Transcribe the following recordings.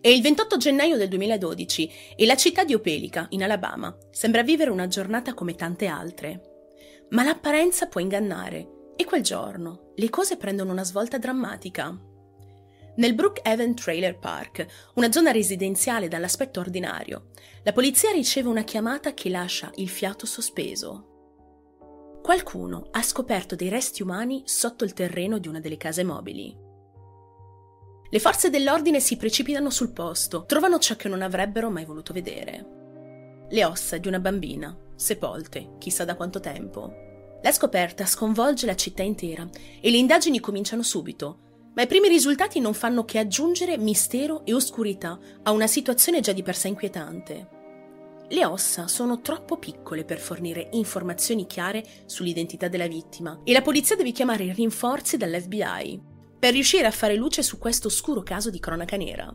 È il 28 gennaio del 2012 e la città di Opelica, in Alabama, sembra vivere una giornata come tante altre. Ma l'apparenza può ingannare e quel giorno le cose prendono una svolta drammatica. Nel Brookhaven Trailer Park, una zona residenziale dall'aspetto ordinario, la polizia riceve una chiamata che lascia il fiato sospeso. Qualcuno ha scoperto dei resti umani sotto il terreno di una delle case mobili. Le forze dell'ordine si precipitano sul posto, trovano ciò che non avrebbero mai voluto vedere. Le ossa di una bambina, sepolte, chissà da quanto tempo. La scoperta sconvolge la città intera e le indagini cominciano subito, ma i primi risultati non fanno che aggiungere mistero e oscurità a una situazione già di per sé inquietante. Le ossa sono troppo piccole per fornire informazioni chiare sull'identità della vittima e la polizia deve chiamare rinforzi dall'FBI per riuscire a fare luce su questo oscuro caso di cronaca nera.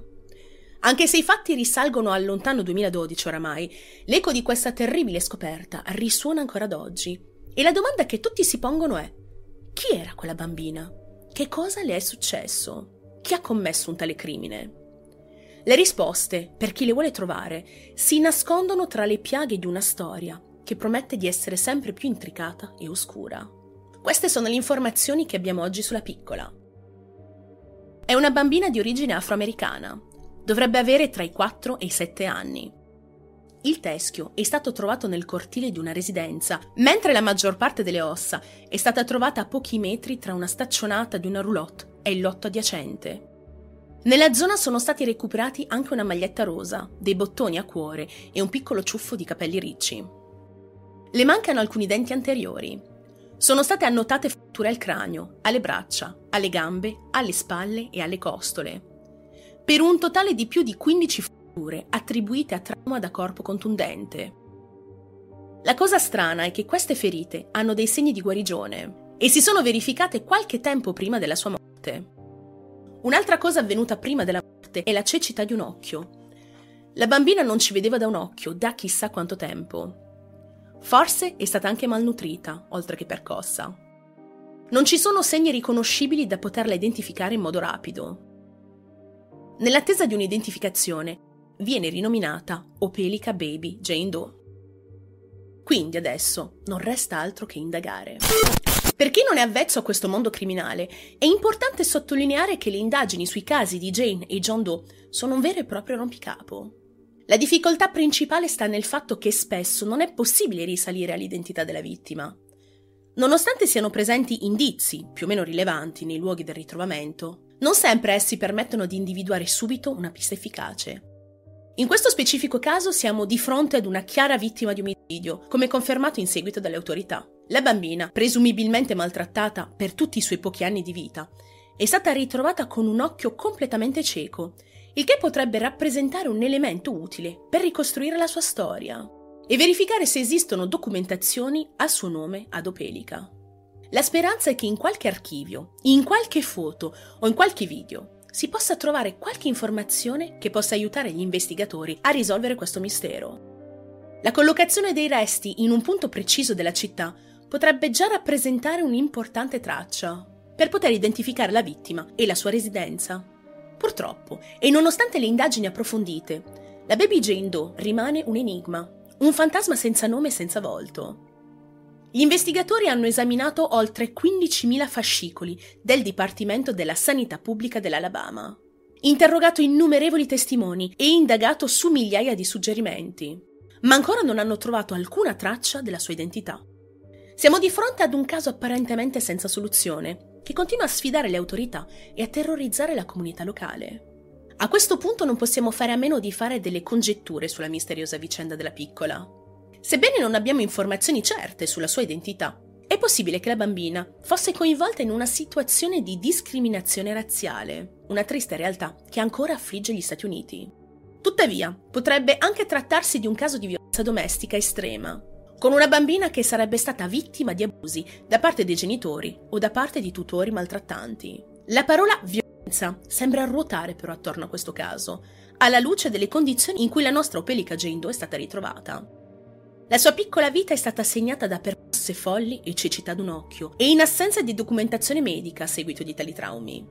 Anche se i fatti risalgono al lontano 2012 oramai, l'eco di questa terribile scoperta risuona ancora ad oggi. E la domanda che tutti si pongono è: chi era quella bambina? Che cosa le è successo? Chi ha commesso un tale crimine? Le risposte, per chi le vuole trovare, si nascondono tra le piaghe di una storia che promette di essere sempre più intricata e oscura. Queste sono le informazioni che abbiamo oggi sulla piccola. È una bambina di origine afroamericana. Dovrebbe avere tra i 4 e i 7 anni. Il teschio è stato trovato nel cortile di una residenza, mentre la maggior parte delle ossa è stata trovata a pochi metri tra una staccionata di una roulotte e il lotto adiacente. Nella zona sono stati recuperati anche una maglietta rosa, dei bottoni a cuore e un piccolo ciuffo di capelli ricci. Le mancano alcuni denti anteriori. Sono state annotate fratture al cranio, alle braccia, alle gambe, alle spalle e alle costole. Per un totale di più di 15 fratture attribuite a trauma da corpo contundente. La cosa strana è che queste ferite hanno dei segni di guarigione e si sono verificate qualche tempo prima della sua morte. Un'altra cosa avvenuta prima della morte è la cecità di un occhio. La bambina non ci vedeva da un occhio da chissà quanto tempo. Forse è stata anche malnutrita, oltre che percossa. Non ci sono segni riconoscibili da poterla identificare in modo rapido. Nell'attesa di un'identificazione, viene rinominata Opelica Baby Jane Doe. Quindi adesso non resta altro che indagare. Per chi non è avvezzo a questo mondo criminale, è importante sottolineare che le indagini sui casi di Jane e John Doe sono un vero e proprio rompicapo. La difficoltà principale sta nel fatto che spesso non è possibile risalire all'identità della vittima. Nonostante siano presenti indizi, più o meno rilevanti, nei luoghi del ritrovamento, non sempre essi permettono di individuare subito una pista efficace. In questo specifico caso siamo di fronte ad una chiara vittima di omicidio, come confermato in seguito dalle autorità. La bambina, presumibilmente maltrattata per tutti i suoi pochi anni di vita, è stata ritrovata con un occhio completamente cieco, il che potrebbe rappresentare un elemento utile per ricostruire la sua storia e verificare se esistono documentazioni a suo nome ad Opelica. La speranza è che in qualche archivio, in qualche foto o in qualche video si possa trovare qualche informazione che possa aiutare gli investigatori a risolvere questo mistero. La collocazione dei resti in un punto preciso della città potrebbe già rappresentare un'importante traccia per poter identificare la vittima e la sua residenza. Purtroppo, e nonostante le indagini approfondite, la baby Jane Doe rimane un enigma, un fantasma senza nome e senza volto. Gli investigatori hanno esaminato oltre 15.000 fascicoli del Dipartimento della Sanità Pubblica dell'Alabama, interrogato innumerevoli testimoni e indagato su migliaia di suggerimenti, ma ancora non hanno trovato alcuna traccia della sua identità. Siamo di fronte ad un caso apparentemente senza soluzione, che continua a sfidare le autorità e a terrorizzare la comunità locale. A questo punto non possiamo fare a meno di fare delle congetture sulla misteriosa vicenda della piccola. Sebbene non abbiamo informazioni certe sulla sua identità, è possibile che la bambina fosse coinvolta in una situazione di discriminazione razziale, una triste realtà che ancora affligge gli Stati Uniti. Tuttavia, potrebbe anche trattarsi di un caso di violenza domestica estrema, con una bambina che sarebbe stata vittima di abusi da parte dei genitori o da parte di tutori maltrattanti. La parola violenza sembra ruotare però attorno a questo caso, alla luce delle condizioni in cui la nostra opelica Jane è stata ritrovata. La sua piccola vita è stata segnata da percosse folli e cecità d'un occhio e in assenza di documentazione medica a seguito di tali traumi.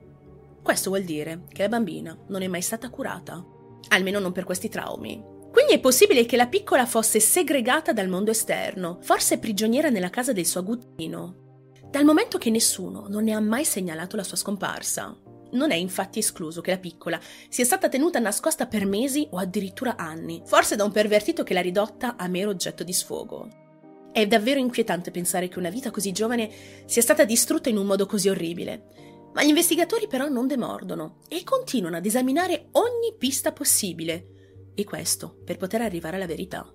Questo vuol dire che la bambina non è mai stata curata. almeno non per questi traumi. Quindi è possibile che la piccola fosse segregata dal mondo esterno, forse prigioniera nella casa del suo aguzzino, dal momento che nessuno non ne ha mai segnalato la sua scomparsa. Non è infatti escluso che la piccola sia stata tenuta nascosta per mesi o addirittura anni, forse da un pervertito che l'ha ridotta a mero oggetto di sfogo. È davvero inquietante pensare che una vita così giovane sia stata distrutta in un modo così orribile. Ma gli investigatori però non demordono e continuano ad esaminare ogni pista possibile, e questo per poter arrivare alla verità.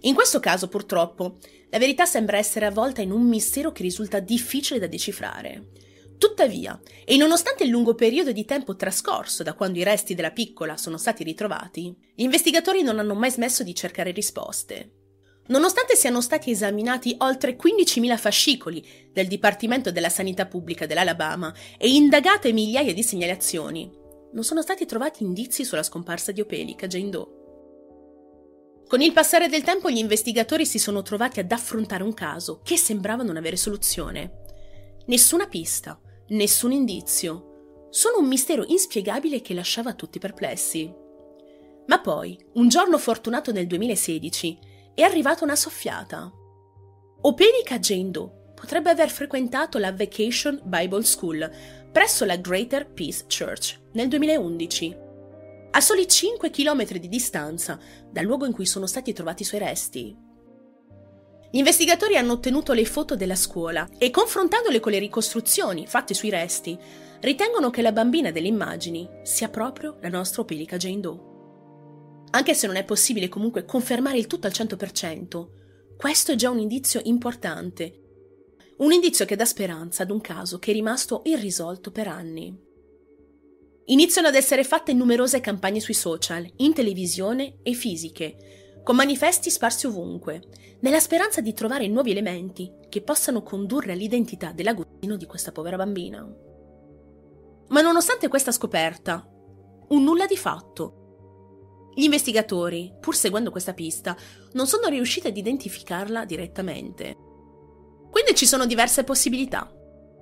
In questo caso, purtroppo, la verità sembra essere avvolta in un mistero che risulta difficile da decifrare. Tuttavia, e nonostante il lungo periodo di tempo trascorso da quando i resti della piccola sono stati ritrovati, gli investigatori non hanno mai smesso di cercare risposte. Nonostante siano stati esaminati oltre 15.000 fascicoli del Dipartimento della Sanità Pubblica dell'Alabama e indagate migliaia di segnalazioni, non sono stati trovati indizi sulla scomparsa di Opelica Jane Doe. Con il passare del tempo gli investigatori si sono trovati ad affrontare un caso che sembrava non avere soluzione. Nessuna pista, nessun indizio. Sono un mistero inspiegabile che lasciava tutti perplessi. Ma poi, un giorno fortunato nel 2016, è arrivata una soffiata. Opelica Jane potrebbe aver frequentato la Vacation Bible School presso la Greater Peace Church nel 2011, a soli 5 km di distanza dal luogo in cui sono stati trovati i suoi resti. Gli investigatori hanno ottenuto le foto della scuola e confrontandole con le ricostruzioni fatte sui resti, ritengono che la bambina delle immagini sia proprio la nostra opelica Jane Doe. Anche se non è possibile comunque confermare il tutto al 100%, questo è già un indizio importante. Un indizio che dà speranza ad un caso che è rimasto irrisolto per anni. Iniziano ad essere fatte numerose campagne sui social, in televisione e fisiche, con manifesti sparsi ovunque, nella speranza di trovare nuovi elementi che possano condurre all'identità dell'aguzzino di questa povera bambina. Ma nonostante questa scoperta, un nulla di fatto. Gli investigatori, pur seguendo questa pista, non sono riusciti ad identificarla direttamente. Quindi ci sono diverse possibilità.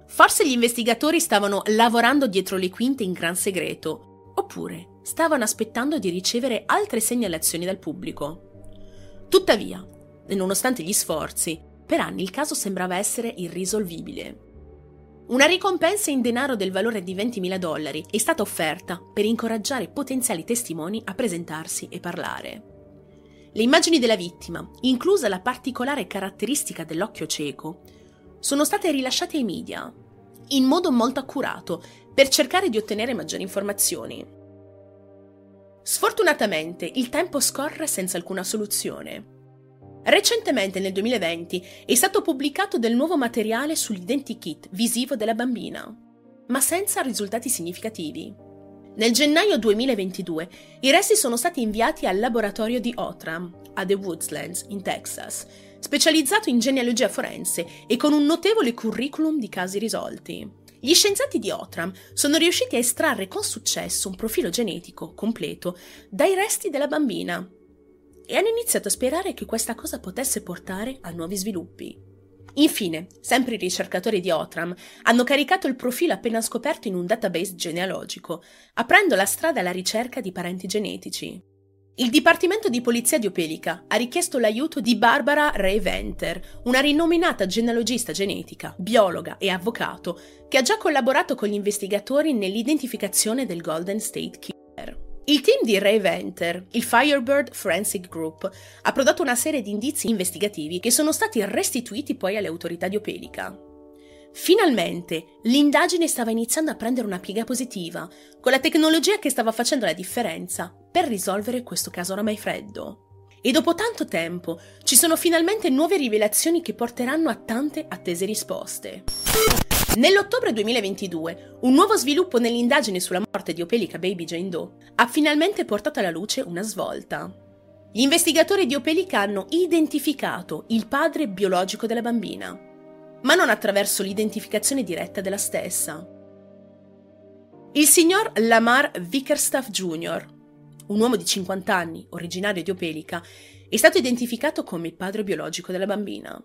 Forse gli investigatori stavano lavorando dietro le quinte in gran segreto, oppure stavano aspettando di ricevere altre segnalazioni dal pubblico. Tuttavia, nonostante gli sforzi, per anni il caso sembrava essere irrisolvibile. Una ricompensa in denaro del valore di 20.000 dollari è stata offerta per incoraggiare potenziali testimoni a presentarsi e parlare. Le immagini della vittima, inclusa la particolare caratteristica dell'occhio cieco, sono state rilasciate ai media, in modo molto accurato, per cercare di ottenere maggiori informazioni. Sfortunatamente il tempo scorre senza alcuna soluzione. Recentemente, nel 2020, è stato pubblicato del nuovo materiale sull'identikit visivo della bambina, ma senza risultati significativi. Nel gennaio 2022 i resti sono stati inviati al laboratorio di Outram, a The Woodslands, in Texas, specializzato in genealogia forense e con un notevole curriculum di casi risolti. Gli scienziati di Otram sono riusciti a estrarre con successo un profilo genetico completo dai resti della bambina e hanno iniziato a sperare che questa cosa potesse portare a nuovi sviluppi. Infine, sempre i ricercatori di Otram hanno caricato il profilo appena scoperto in un database genealogico, aprendo la strada alla ricerca di parenti genetici. Il Dipartimento di Polizia di Opelica ha richiesto l'aiuto di Barbara Ray Venter, una rinominata genealogista genetica, biologa e avvocato che ha già collaborato con gli investigatori nell'identificazione del Golden State Killer. Il team di Ray Venter, il Firebird Forensic Group, ha prodotto una serie di indizi investigativi che sono stati restituiti poi alle autorità di Opelica. Finalmente, l'indagine stava iniziando a prendere una piega positiva, con la tecnologia che stava facendo la differenza per risolvere questo caso oramai freddo. E dopo tanto tempo ci sono finalmente nuove rivelazioni che porteranno a tante attese risposte. Nell'ottobre 2022, un nuovo sviluppo nell'indagine sulla morte di Opelica Baby Jane Doe ha finalmente portato alla luce una svolta. Gli investigatori di Opelica hanno identificato il padre biologico della bambina, ma non attraverso l'identificazione diretta della stessa. Il signor Lamar Vickerstaff Jr., un uomo di 50 anni, originario di Opelica, è stato identificato come il padre biologico della bambina.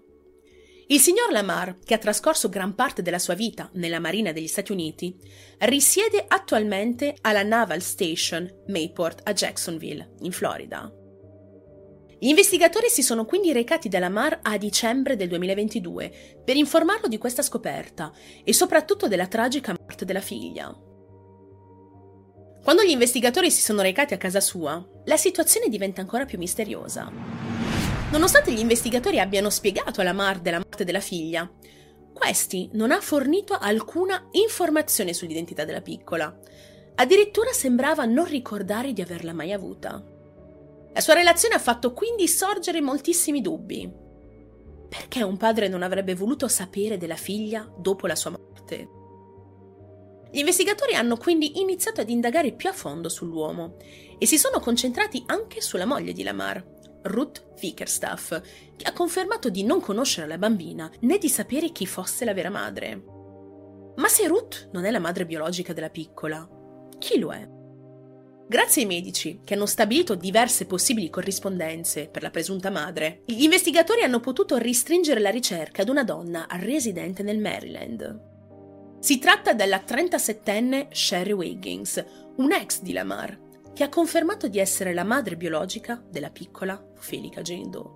Il signor Lamar, che ha trascorso gran parte della sua vita nella Marina degli Stati Uniti, risiede attualmente alla Naval Station Mayport a Jacksonville, in Florida. Gli investigatori si sono quindi recati da Lamar a dicembre del 2022 per informarlo di questa scoperta e soprattutto della tragica morte della figlia. Quando gli investigatori si sono recati a casa sua, la situazione diventa ancora più misteriosa. Nonostante gli investigatori abbiano spiegato alla Mar della morte della figlia, questi non ha fornito alcuna informazione sull'identità della piccola. Addirittura sembrava non ricordare di averla mai avuta. La sua relazione ha fatto quindi sorgere moltissimi dubbi. Perché un padre non avrebbe voluto sapere della figlia dopo la sua morte? Gli investigatori hanno quindi iniziato ad indagare più a fondo sull'uomo e si sono concentrati anche sulla moglie di Lamar, Ruth Vickerstaff, che ha confermato di non conoscere la bambina né di sapere chi fosse la vera madre. Ma se Ruth non è la madre biologica della piccola, chi lo è? Grazie ai medici, che hanno stabilito diverse possibili corrispondenze per la presunta madre, gli investigatori hanno potuto ristringere la ricerca ad una donna residente nel Maryland. Si tratta della 37enne Sherry Wiggins, un ex di Lamar, che ha confermato di essere la madre biologica della piccola Felica Jane Doe.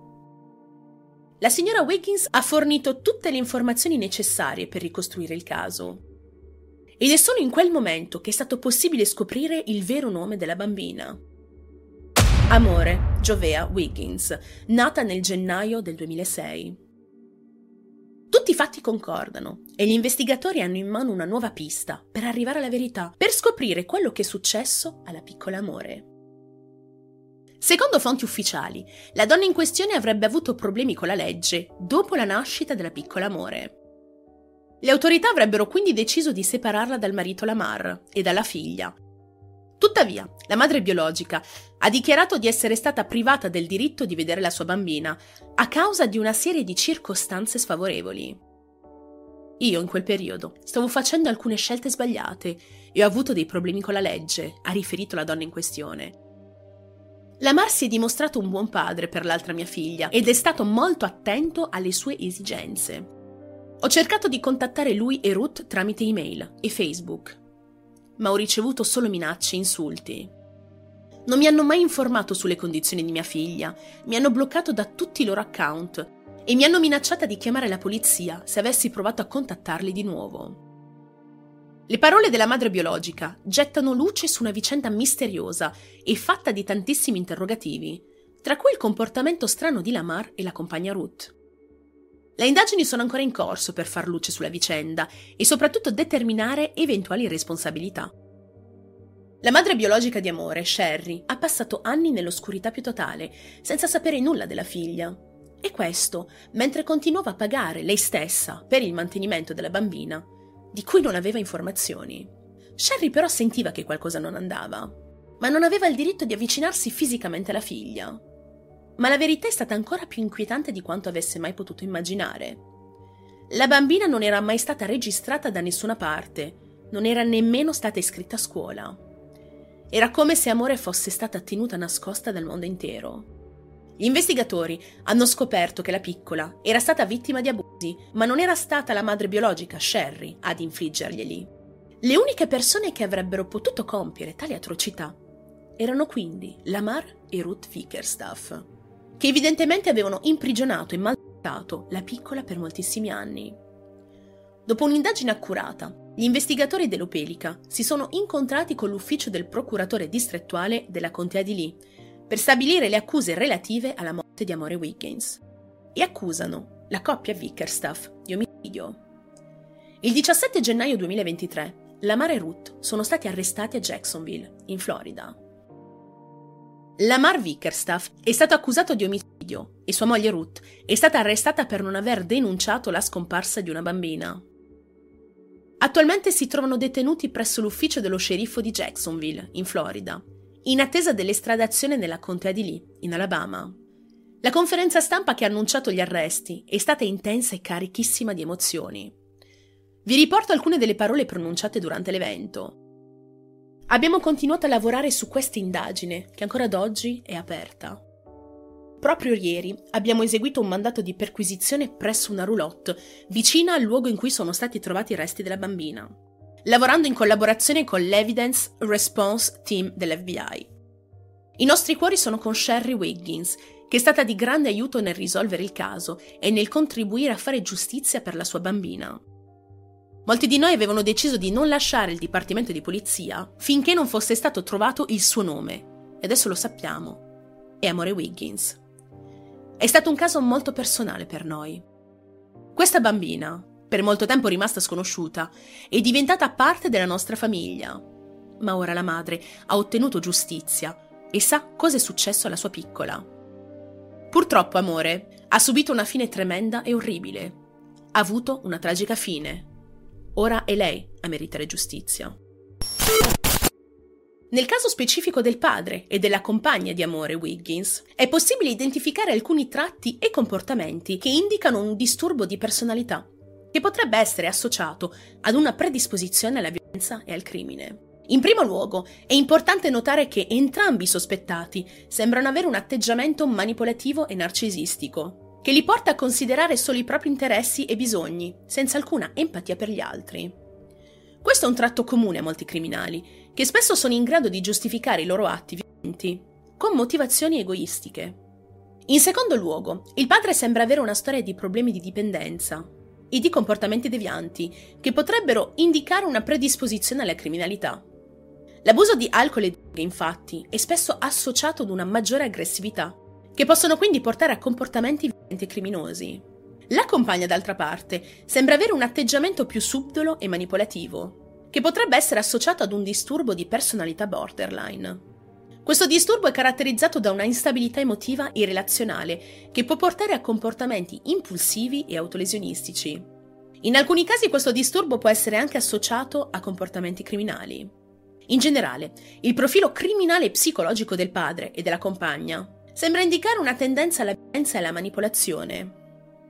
La signora Wiggins ha fornito tutte le informazioni necessarie per ricostruire il caso. Ed è solo in quel momento che è stato possibile scoprire il vero nome della bambina. Amore Jovea Wiggins, nata nel gennaio del 2006. Tutti i fatti concordano e gli investigatori hanno in mano una nuova pista per arrivare alla verità, per scoprire quello che è successo alla piccola Amore. Secondo fonti ufficiali, la donna in questione avrebbe avuto problemi con la legge dopo la nascita della piccola Amore. Le autorità avrebbero quindi deciso di separarla dal marito Lamar e dalla figlia. Tuttavia, la madre biologica ha dichiarato di essere stata privata del diritto di vedere la sua bambina a causa di una serie di circostanze sfavorevoli. Io in quel periodo stavo facendo alcune scelte sbagliate e ho avuto dei problemi con la legge, ha riferito la donna in questione. Lamar si è dimostrato un buon padre per l'altra mia figlia ed è stato molto attento alle sue esigenze. Ho cercato di contattare lui e Ruth tramite email e Facebook, ma ho ricevuto solo minacce e insulti. Non mi hanno mai informato sulle condizioni di mia figlia, mi hanno bloccato da tutti i loro account e mi hanno minacciata di chiamare la polizia se avessi provato a contattarli di nuovo. Le parole della madre biologica gettano luce su una vicenda misteriosa e fatta di tantissimi interrogativi, tra cui il comportamento strano di Lamar e la compagna Ruth. Le indagini sono ancora in corso per far luce sulla vicenda e soprattutto determinare eventuali responsabilità. La madre biologica di Amore, Sherry, ha passato anni nell'oscurità più totale, senza sapere nulla della figlia. E questo mentre continuava a pagare lei stessa per il mantenimento della bambina, di cui non aveva informazioni. Sherry però sentiva che qualcosa non andava, ma non aveva il diritto di avvicinarsi fisicamente alla figlia. Ma la verità è stata ancora più inquietante di quanto avesse mai potuto immaginare. La bambina non era mai stata registrata da nessuna parte, non era nemmeno stata iscritta a scuola. Era come se Amore fosse stata tenuta nascosta dal mondo intero. Gli investigatori hanno scoperto che la piccola era stata vittima di abusi, ma non era stata la madre biologica, Sherry, ad infliggerglieli. Le uniche persone che avrebbero potuto compiere tali atrocità erano quindi Lamar e Ruth Vickerstaff, che evidentemente avevano imprigionato e maltrattato la piccola per moltissimi anni. Dopo un'indagine accurata, gli investigatori dell'Opelica si sono incontrati con l'ufficio del procuratore distrettuale della contea di Lee per stabilire le accuse relative alla morte di Amore Wiggins e accusano la coppia Vickerstaff di omicidio. Il 17 gennaio 2023 Lamar e Ruth sono stati arrestati a Jacksonville, in Florida. Lamar Vickerstaff è stato accusato di omicidio e sua moglie Ruth è stata arrestata per non aver denunciato la scomparsa di una bambina. Attualmente si trovano detenuti presso l'ufficio dello sceriffo di Jacksonville, in Florida, in attesa dell'estradazione nella contea di Lee, in Alabama. La conferenza stampa che ha annunciato gli arresti è stata intensa e carichissima di emozioni. Vi riporto alcune delle parole pronunciate durante l'evento. Abbiamo continuato a lavorare su questa indagine, che ancora ad oggi è aperta. proprio ieri abbiamo eseguito un mandato di perquisizione presso una roulotte, vicina al luogo in cui sono stati trovati i resti della bambina, lavorando in collaborazione con l'Evidence Response Team dell'FBI. I nostri cuori sono con Sherry Wiggins, che è stata di grande aiuto nel risolvere il caso e nel contribuire a fare giustizia per la sua bambina. Molti di noi avevano deciso di non lasciare il Dipartimento di Polizia finché non fosse stato trovato il suo nome, e adesso lo sappiamo. È Amore Wiggins. È stato un caso molto personale per noi. Questa bambina, per molto tempo rimasta sconosciuta, è diventata parte della nostra famiglia. Ma ora la madre ha ottenuto giustizia e sa cosa è successo alla sua piccola. Purtroppo, amore, ha subito una fine tremenda e orribile. Ha avuto una tragica fine. Ora è lei a meritare giustizia. Nel caso specifico del padre e della compagna di amore Wiggins, è possibile identificare alcuni tratti e comportamenti che indicano un disturbo di personalità, che potrebbe essere associato ad una predisposizione alla violenza e al crimine. In primo luogo, è importante notare che entrambi i sospettati sembrano avere un atteggiamento manipolativo e narcisistico, che li porta a considerare solo i propri interessi e bisogni, senza alcuna empatia per gli altri. Questo è un tratto comune a molti criminali, che spesso sono in grado di giustificare i loro atti violenti con motivazioni egoistiche. In secondo luogo, il padre sembra avere una storia di problemi di dipendenza e di comportamenti devianti che potrebbero indicare una predisposizione alla criminalità. L'abuso di alcol e droghe, infatti, è spesso associato ad una maggiore aggressività che possono quindi portare a comportamenti violenti e criminosi. La compagna, d'altra parte, sembra avere un atteggiamento più subdolo e manipolativo, che potrebbe essere associato ad un disturbo di personalità borderline. Questo disturbo è caratterizzato da una instabilità emotiva e relazionale che può portare a comportamenti impulsivi e autolesionistici. In alcuni casi questo disturbo può essere anche associato a comportamenti criminali. In generale, il profilo criminale e psicologico del padre e della compagna sembra indicare una tendenza alla violenza e alla manipolazione,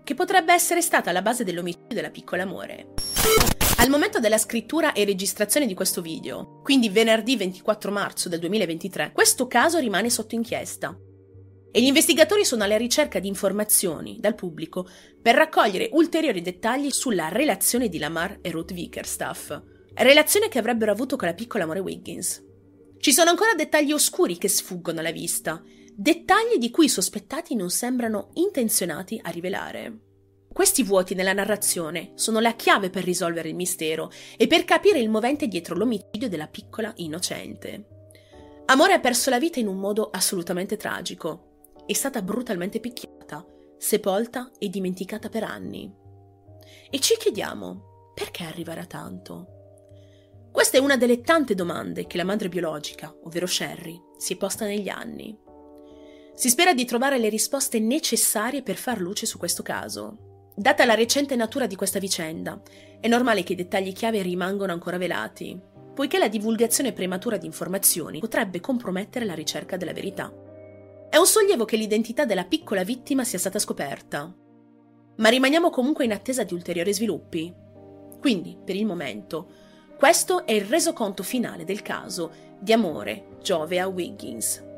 che potrebbe essere stata la base dell'omicidio della piccola amore. Al momento della scrittura e registrazione di questo video, quindi venerdì 24 marzo del 2023, questo caso rimane sotto inchiesta e gli investigatori sono alla ricerca di informazioni dal pubblico per raccogliere ulteriori dettagli sulla relazione di Lamar e Ruth Vickerstaff, relazione che avrebbero avuto con la piccola amore Wiggins. Ci sono ancora dettagli oscuri che sfuggono alla vista dettagli di cui i sospettati non sembrano intenzionati a rivelare. Questi vuoti nella narrazione sono la chiave per risolvere il mistero e per capire il movente dietro l'omicidio della piccola innocente. Amore ha perso la vita in un modo assolutamente tragico. È stata brutalmente picchiata, sepolta e dimenticata per anni. E ci chiediamo, perché arrivare a tanto? Questa è una delle tante domande che la madre biologica, ovvero Sherry, si è posta negli anni. Si spera di trovare le risposte necessarie per far luce su questo caso. Data la recente natura di questa vicenda, è normale che i dettagli chiave rimangano ancora velati, poiché la divulgazione prematura di informazioni potrebbe compromettere la ricerca della verità. È un sollievo che l'identità della piccola vittima sia stata scoperta, ma rimaniamo comunque in attesa di ulteriori sviluppi. Quindi, per il momento, questo è il resoconto finale del caso di Amore Giovea Wiggins.